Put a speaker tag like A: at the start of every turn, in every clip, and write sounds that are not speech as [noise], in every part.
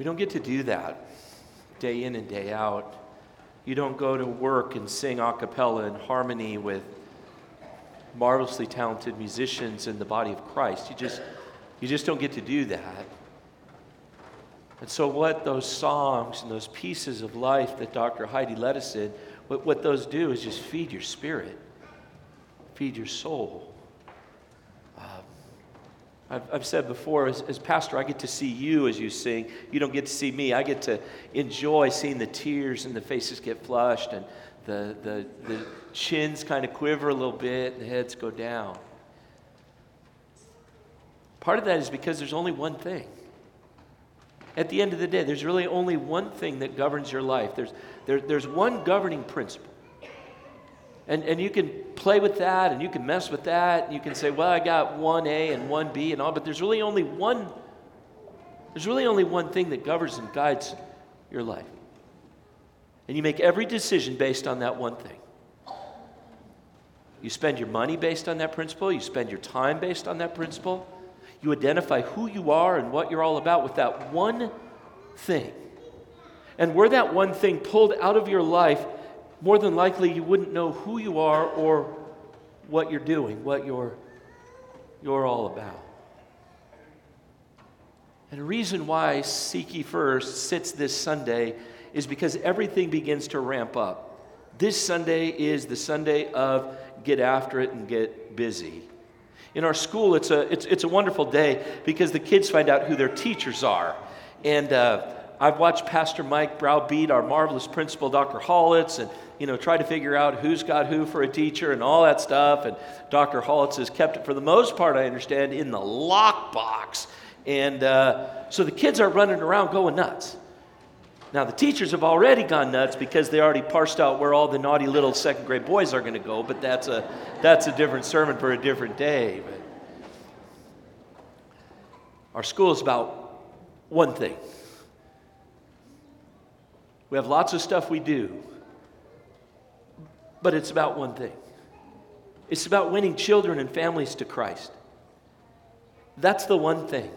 A: We don't get to do that day in and day out. You don't go to work and sing a cappella in harmony with marvelously talented musicians in the body of Christ. You just, you just don't get to do that. And so, what those songs and those pieces of life that Dr. Heidi led us in, what, what those do is just feed your spirit, feed your soul. I've, I've said before, as, as pastor, I get to see you as you sing. You don't get to see me. I get to enjoy seeing the tears and the faces get flushed and the, the, the chins kind of quiver a little bit and the heads go down. Part of that is because there's only one thing at the end of the day, there's really only one thing that governs your life. There's, there, there's one governing principle. And, and you can play with that and you can mess with that and you can say, well, I got one A and one B and all, but there's really only one, there's really only one thing that governs and guides your life. And you make every decision based on that one thing. You spend your money based on that principle, you spend your time based on that principle. You identify who you are and what you're all about with that one thing. And were that one thing pulled out of your life, more than likely you wouldn't know who you are or what you're doing, what you're, you're all about. And the reason why Seek Ye First sits this Sunday is because everything begins to ramp up. This Sunday is the Sunday of get after it and get busy. In our school, it's a, it's, it's a wonderful day because the kids find out who their teachers are. And uh, I've watched Pastor Mike browbeat our marvelous principal, Dr. Hollitz, and you know, try to figure out who's got who for a teacher and all that stuff. And Dr. Hollitz has kept it, for the most part, I understand, in the lockbox. And uh, so the kids are running around going nuts. Now, the teachers have already gone nuts because they already parsed out where all the naughty little second grade boys are going to go, but that's a, that's a different sermon for a different day. But our school is about one thing. We have lots of stuff we do, but it's about one thing it's about winning children and families to Christ. That's the one thing.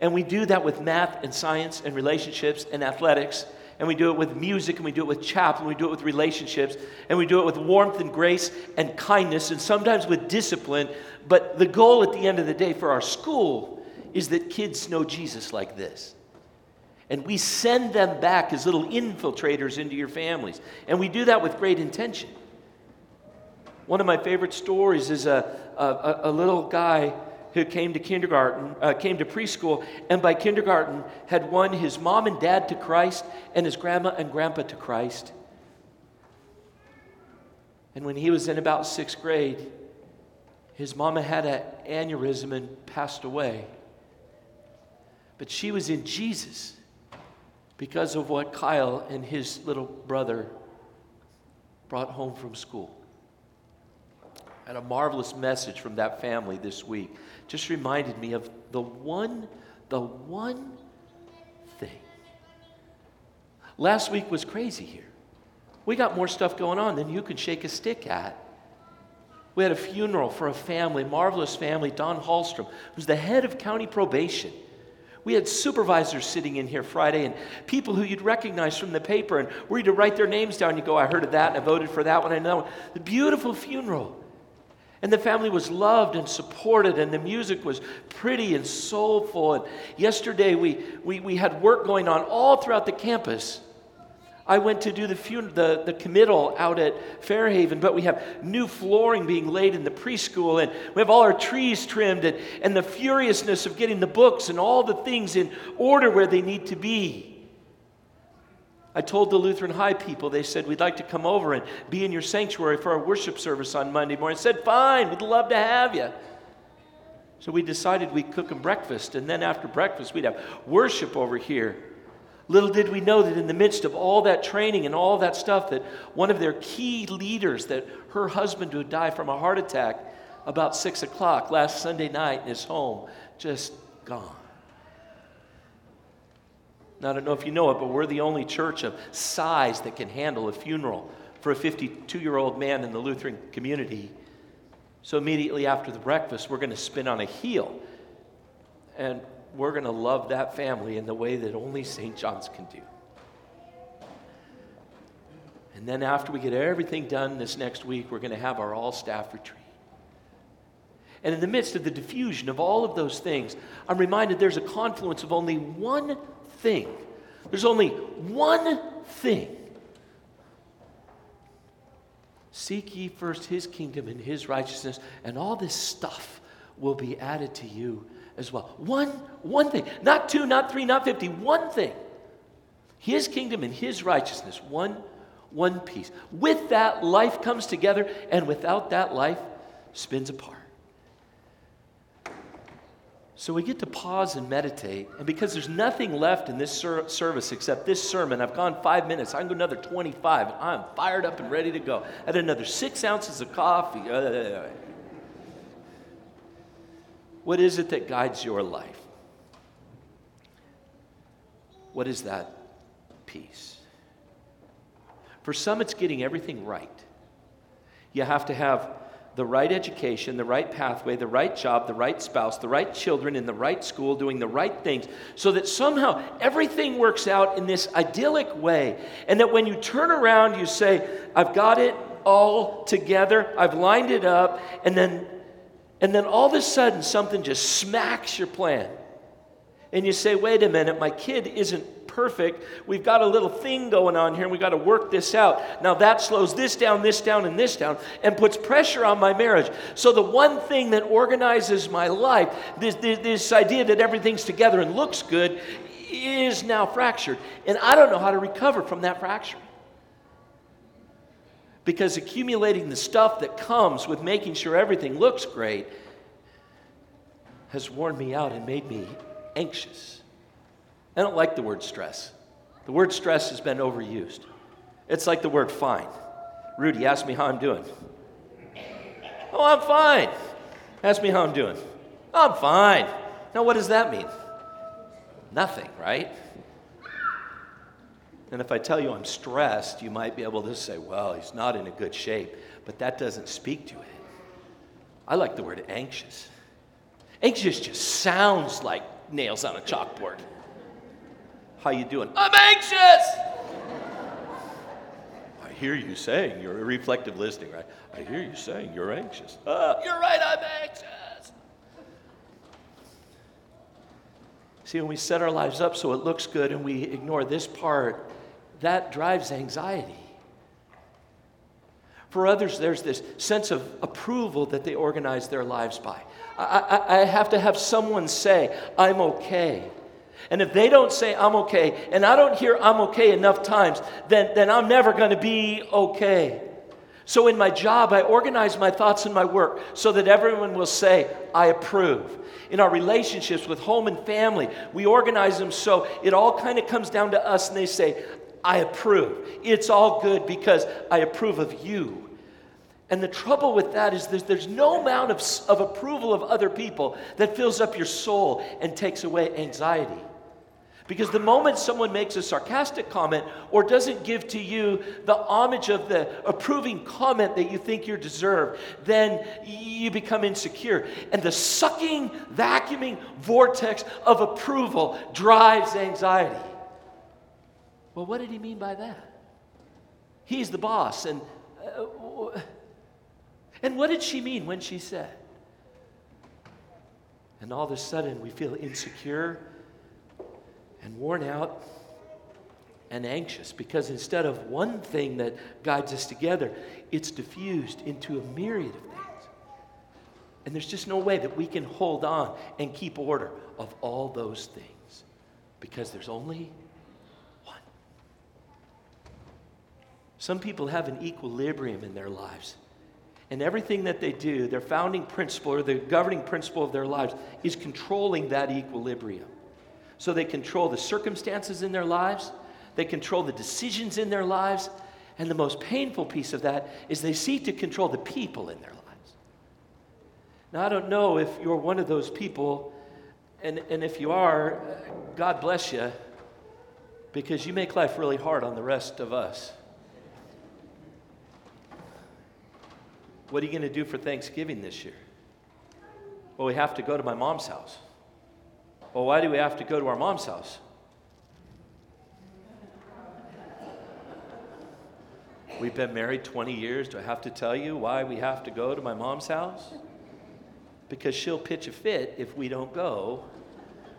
A: And we do that with math and science and relationships and athletics. And we do it with music and we do it with chapel and we do it with relationships and we do it with warmth and grace and kindness and sometimes with discipline. But the goal at the end of the day for our school is that kids know Jesus like this. And we send them back as little infiltrators into your families. And we do that with great intention. One of my favorite stories is a, a, a little guy who came to kindergarten, uh, came to preschool, and by kindergarten had won his mom and dad to Christ and his grandma and grandpa to Christ. And when he was in about sixth grade, his mama had an aneurysm and passed away. But she was in Jesus because of what Kyle and his little brother brought home from school. Had a marvelous message from that family this week just reminded me of the one, the one thing. Last week was crazy here. We got more stuff going on than you can shake a stick at. We had a funeral for a family, marvelous family, Don Hallstrom, who's the head of county probation. We had supervisors sitting in here Friday and people who you'd recognize from the paper and were you to write their names down. You go, I heard of that and I voted for that one. I know. The beautiful funeral. And the family was loved and supported, and the music was pretty and soulful. And yesterday, we, we, we had work going on all throughout the campus. I went to do the, fun- the, the committal out at Fairhaven, but we have new flooring being laid in the preschool, and we have all our trees trimmed, and, and the furiousness of getting the books and all the things in order where they need to be. I told the Lutheran High people, they said, We'd like to come over and be in your sanctuary for our worship service on Monday morning. I said, Fine, we'd love to have you. So we decided we'd cook them breakfast, and then after breakfast, we'd have worship over here. Little did we know that in the midst of all that training and all that stuff, that one of their key leaders, that her husband would die from a heart attack about six o'clock last Sunday night in his home, just gone. Now, I don't know if you know it, but we're the only church of size that can handle a funeral for a 52 year old man in the Lutheran community. So, immediately after the breakfast, we're going to spin on a heel. And we're going to love that family in the way that only St. John's can do. And then after we get everything done this next week, we're going to have our all staff retreat. And in the midst of the diffusion of all of those things, I'm reminded there's a confluence of only one thing. There's only one thing. Seek ye first his kingdom and his righteousness, and all this stuff will be added to you as well. One, one thing. Not two, not three, not fifty. One thing. His kingdom and his righteousness. One, one piece. With that, life comes together, and without that, life spins apart. So we get to pause and meditate. And because there's nothing left in this ser- service except this sermon, I've gone five minutes. I can go another 25. I'm fired up and ready to go. I had another six ounces of coffee. Uh, what is it that guides your life? What is that peace? For some, it's getting everything right. You have to have the right education, the right pathway, the right job, the right spouse, the right children in the right school, doing the right things, so that somehow everything works out in this idyllic way. And that when you turn around, you say, I've got it all together, I've lined it up, and then, and then all of a sudden something just smacks your plan. And you say, wait a minute, my kid isn't perfect. We've got a little thing going on here and we've got to work this out. Now that slows this down, this down, and this down and puts pressure on my marriage. So the one thing that organizes my life, this, this, this idea that everything's together and looks good, is now fractured. And I don't know how to recover from that fracture. Because accumulating the stuff that comes with making sure everything looks great has worn me out and made me anxious. I don't like the word stress. The word stress has been overused. It's like the word fine. Rudy, ask me how I'm doing. Oh, I'm fine. Ask me how I'm doing. I'm fine. Now, what does that mean? Nothing, right? And if I tell you I'm stressed, you might be able to say, well, he's not in a good shape. But that doesn't speak to it. I like the word anxious. Anxious just sounds like nails on a chalkboard. How you doing? I'm anxious. I hear you saying you're a reflective listening, right? I hear you saying you're anxious. Uh, you're right, I'm anxious. See, when we set our lives up so it looks good and we ignore this part, that drives anxiety. For others, there's this sense of approval that they organize their lives by. I, I, I have to have someone say, I'm okay. And if they don't say, I'm okay, and I don't hear I'm okay enough times, then, then I'm never going to be okay. So in my job, I organize my thoughts and my work so that everyone will say, I approve. In our relationships with home and family, we organize them so it all kind of comes down to us and they say, I approve. It's all good because I approve of you. And the trouble with that is there's, there's no amount of, of approval of other people that fills up your soul and takes away anxiety. Because the moment someone makes a sarcastic comment or doesn't give to you the homage of the approving comment that you think you deserve, then you become insecure. And the sucking, vacuuming vortex of approval drives anxiety. Well, what did he mean by that? He's the boss. And, uh, and what did she mean when she said? And all of a sudden, we feel insecure and worn out and anxious because instead of one thing that guides us together, it's diffused into a myriad of things. And there's just no way that we can hold on and keep order of all those things because there's only one. Some people have an equilibrium in their lives. And everything that they do, their founding principle or the governing principle of their lives, is controlling that equilibrium so they control the circumstances in their lives, they control the decisions in their lives, and the most painful piece of that is they seek to control the people in their lives. Now, I don't know if you're one of those people, and, and if you are, God bless you, because you make life really hard on the rest of us. What are you going to do for Thanksgiving this year? Well, we have to go to my mom's house. Well, why do we have to go to our mom's house? We've been married 20 years. Do I have to tell you why we have to go to my mom's house? Because she'll pitch a fit if we don't go,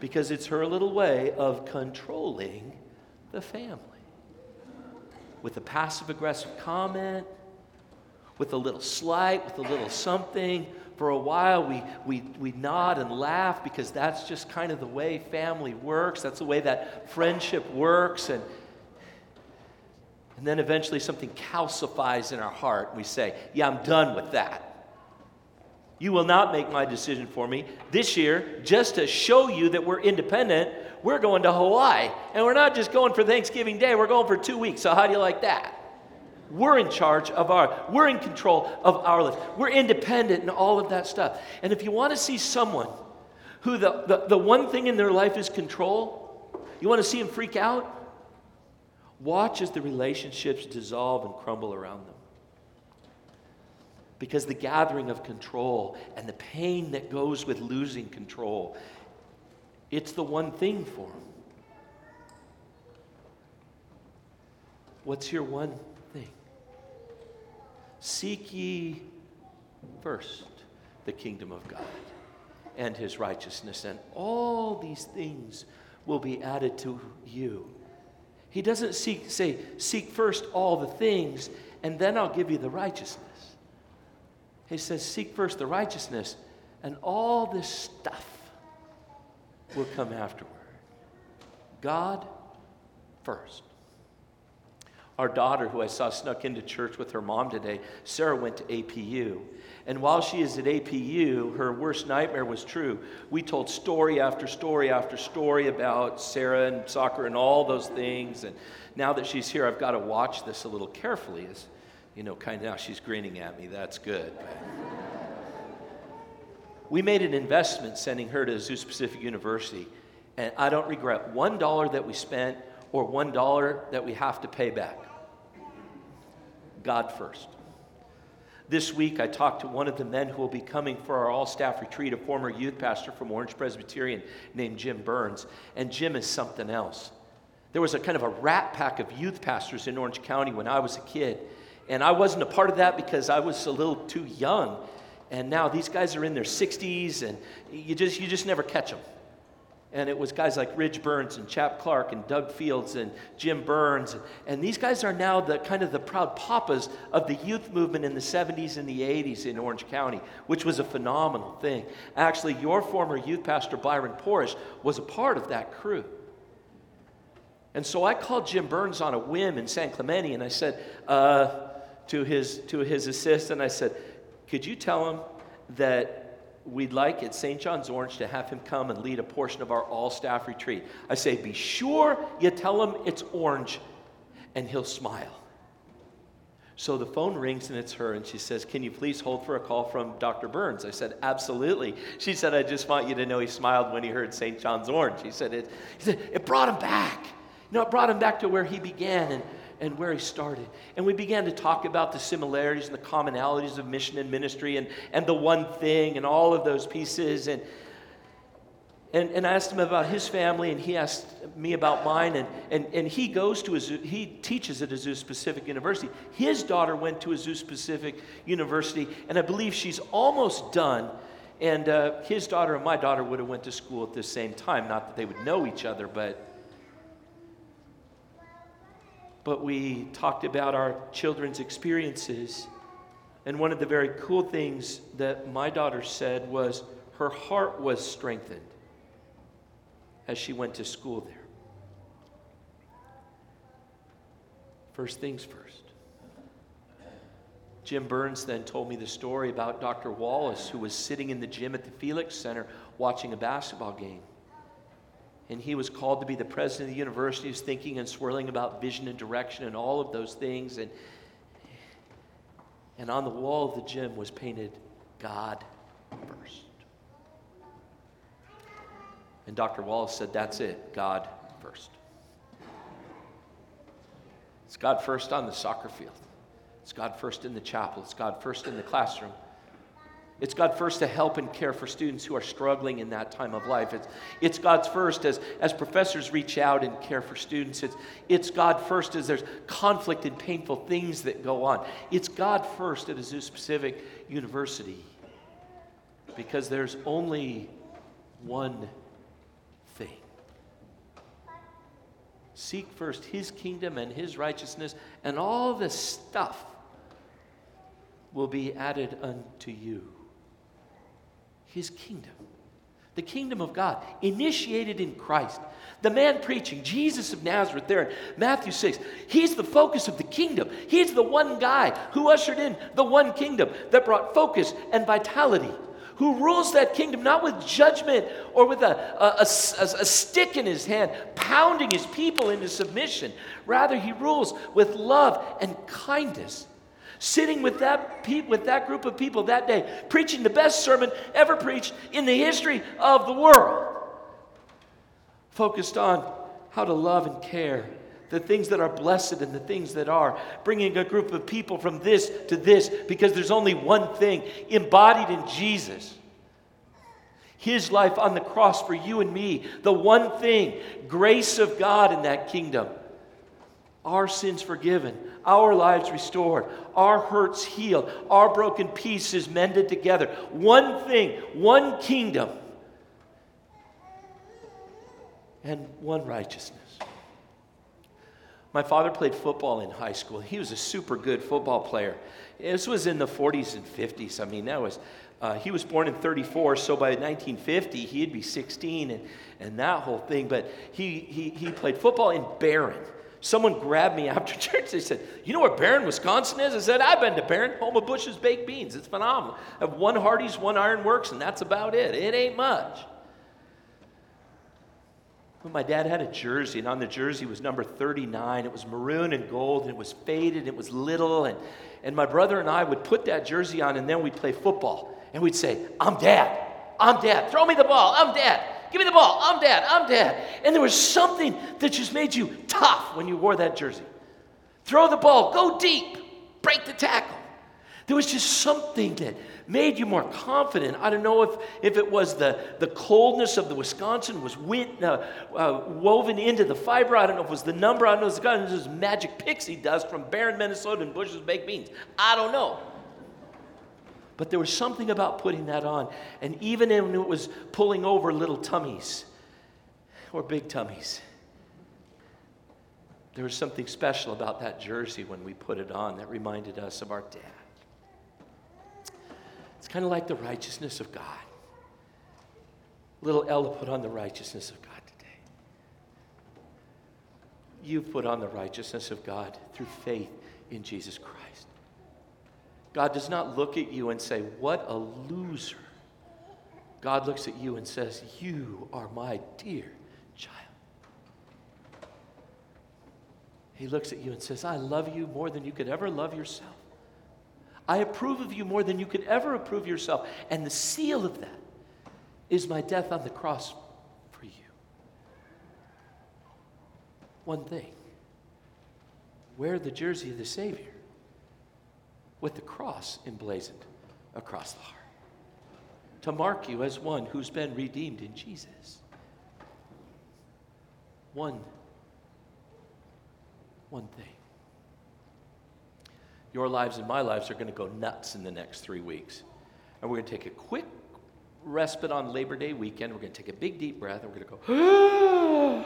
A: because it's her little way of controlling the family. With a passive aggressive comment, with a little slight, with a little something. For a while, we, we, we nod and laugh because that's just kind of the way family works. That's the way that friendship works. And, and then eventually something calcifies in our heart. We say, Yeah, I'm done with that. You will not make my decision for me. This year, just to show you that we're independent, we're going to Hawaii. And we're not just going for Thanksgiving Day, we're going for two weeks. So, how do you like that? We're in charge of our, we're in control of our life. We're independent and all of that stuff. And if you want to see someone who the, the, the one thing in their life is control, you want to see them freak out? Watch as the relationships dissolve and crumble around them. Because the gathering of control and the pain that goes with losing control, it's the one thing for them. What's your one thing? Seek ye first the kingdom of God and his righteousness, and all these things will be added to you. He doesn't seek, say, seek first all the things, and then I'll give you the righteousness. He says, seek first the righteousness, and all this stuff will come afterward. God first. Our daughter, who I saw snuck into church with her mom today, Sarah went to APU. And while she is at APU, her worst nightmare was true. We told story after story after story about Sarah and soccer and all those things. And now that she's here, I've got to watch this a little carefully. As you know, kind of now she's grinning at me. That's good. we made an investment sending her to Azusa Pacific University, and I don't regret one dollar that we spent or one dollar that we have to pay back. God first. This week, I talked to one of the men who will be coming for our all staff retreat, a former youth pastor from Orange Presbyterian named Jim Burns. And Jim is something else. There was a kind of a rat pack of youth pastors in Orange County when I was a kid. And I wasn't a part of that because I was a little too young. And now these guys are in their 60s, and you just, you just never catch them. And it was guys like Ridge Burns and Chap Clark and Doug Fields and Jim Burns. And these guys are now the kind of the proud papas of the youth movement in the 70s and the 80s in Orange County, which was a phenomenal thing. Actually, your former youth pastor, Byron Porish, was a part of that crew. And so I called Jim Burns on a whim in San Clemente and I said uh, to, his, to his assistant, I said, Could you tell him that we'd like at St. John's Orange to have him come and lead a portion of our all staff retreat. I say, be sure you tell him it's orange, and he'll smile. So the phone rings and it's her, and she says, Can you please hold for a call from Dr. Burns? I said, Absolutely. She said, I just want you to know he smiled when he heard St. John's Orange. He said, It, he said, it brought him back. You know, it brought him back to where he began. And and where he started. And we began to talk about the similarities and the commonalities of mission and ministry and, and the one thing and all of those pieces. And, and, and I asked him about his family, and he asked me about mine. And, and, and he goes to, Azusa, he teaches at Azusa Pacific University. His daughter went to Azusa Pacific University, and I believe she's almost done. And uh, his daughter and my daughter would have went to school at the same time. Not that they would know each other, but but we talked about our children's experiences. And one of the very cool things that my daughter said was her heart was strengthened as she went to school there. First things first. Jim Burns then told me the story about Dr. Wallace, who was sitting in the gym at the Felix Center watching a basketball game and he was called to be the president of the university. He was thinking and swirling about vision and direction and all of those things. And, and on the wall of the gym was painted God first. And Dr. Wallace said, That's it, God first. It's God first on the soccer field, it's God first in the chapel, it's God first in the classroom. It's God first to help and care for students who are struggling in that time of life. It's, it's God's first as, as professors reach out and care for students. It's, it's God first as there's conflict and painful things that go on. It's God first at a Azusa Pacific University because there's only one thing. Seek first his kingdom and his righteousness, and all the stuff will be added unto you his kingdom. The kingdom of God, initiated in Christ. The man preaching, Jesus of Nazareth, there in Matthew 6, he's the focus of the kingdom. He's the one guy who ushered in the one kingdom that brought focus and vitality, who rules that kingdom not with judgment or with a, a, a, a stick in his hand, pounding his people into submission. Rather, he rules with love and kindness sitting with that, pe- with that group of people that day, preaching the best sermon ever preached in the history of the world. Focused on how to love and care, the things that are blessed and the things that are, bringing a group of people from this to this because there's only one thing embodied in Jesus. His life on the cross for you and me, the one thing, grace of God in that kingdom our sins forgiven, our lives restored, our hurts healed, our broken pieces mended together. One thing, one kingdom, and one righteousness. My father played football in high school. He was a super good football player. This was in the 40s and 50s. I mean, that was, uh, he was born in 34, so by 1950, he'd be 16 and, and that whole thing. But he, he, he played football in Barron. Someone grabbed me [laughs] after church. They said, You know where Barron, Wisconsin is? I said, I've been to Barron, home of Bush's Baked Beans. It's phenomenal. I have one Hardee's, one Ironworks, and that's about it. It ain't much. But my dad had a jersey, and on the jersey was number 39. It was maroon and gold, and it was faded, and it was little. And, and my brother and I would put that jersey on, and then we'd play football. And we'd say, I'm dad. I'm dad. Throw me the ball. I'm dad. Give me the ball. I'm dad. I'm dad. And there was something that just made you tough when you wore that jersey. Throw the ball, go deep, break the tackle. There was just something that made you more confident. I don't know if, if it was the, the coldness of the Wisconsin was wind, uh, uh, woven into the fiber. I don't know if it was the number. I don't know if it was magic pixie dust from Barron Minnesota and Bush's Baked Beans. I don't know. But there was something about putting that on. And even when it was pulling over little tummies or big tummies, there was something special about that jersey when we put it on that reminded us of our dad. It's kind of like the righteousness of God. Little Ella put on the righteousness of God today. You put on the righteousness of God through faith in Jesus Christ. God does not look at you and say, What a loser. God looks at you and says, You are my dear child. He looks at you and says, I love you more than you could ever love yourself. I approve of you more than you could ever approve yourself. And the seal of that is my death on the cross for you. One thing wear the jersey of the Savior with the cross emblazoned across the heart to mark you as one who's been redeemed in Jesus. One, one thing. Your lives and my lives are going to go nuts in the next three weeks. And we're going to take a quick respite on Labor Day weekend. We're going to take a big deep breath and we're going to go,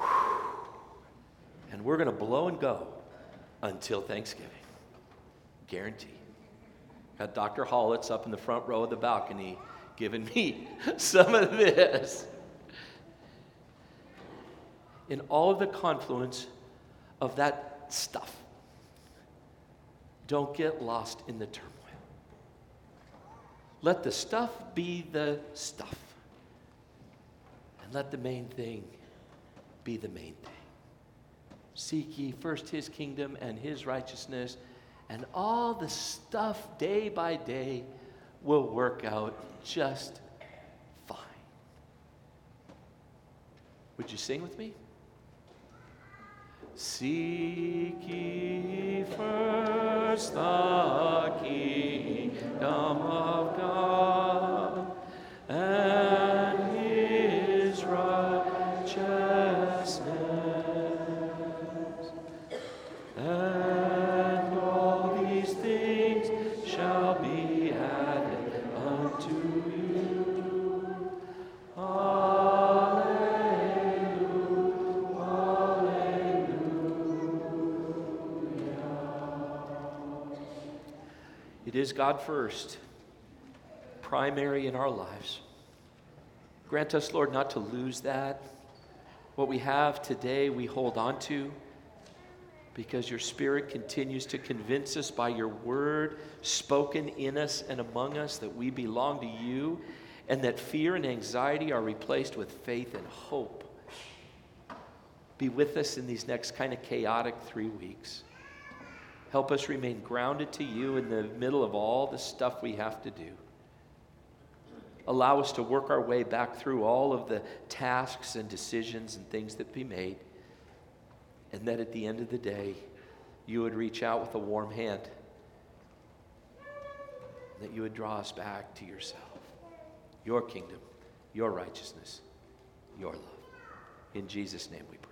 A: [gasps] and we're going to blow and go until Thanksgiving. Guaranteed. Got Dr. Hollitz up in the front row of the balcony giving me [laughs] some of this. In all of the confluence of that stuff, don't get lost in the turmoil. Let the stuff be the stuff. And let the main thing be the main thing. Seek ye first his kingdom and his righteousness and all the stuff day by day will work out just fine. Would you sing with me? Seek ye first the kingdom of God and is God first, primary in our lives. Grant us, Lord, not to lose that. What we have today, we hold on to because your Spirit continues to convince us by your word spoken in us and among us that we belong to you and that fear and anxiety are replaced with faith and hope. Be with us in these next kind of chaotic three weeks. Help us remain grounded to you in the middle of all the stuff we have to do. Allow us to work our way back through all of the tasks and decisions and things that be made. And that at the end of the day, you would reach out with a warm hand. That you would draw us back to yourself, your kingdom, your righteousness, your love. In Jesus' name we pray.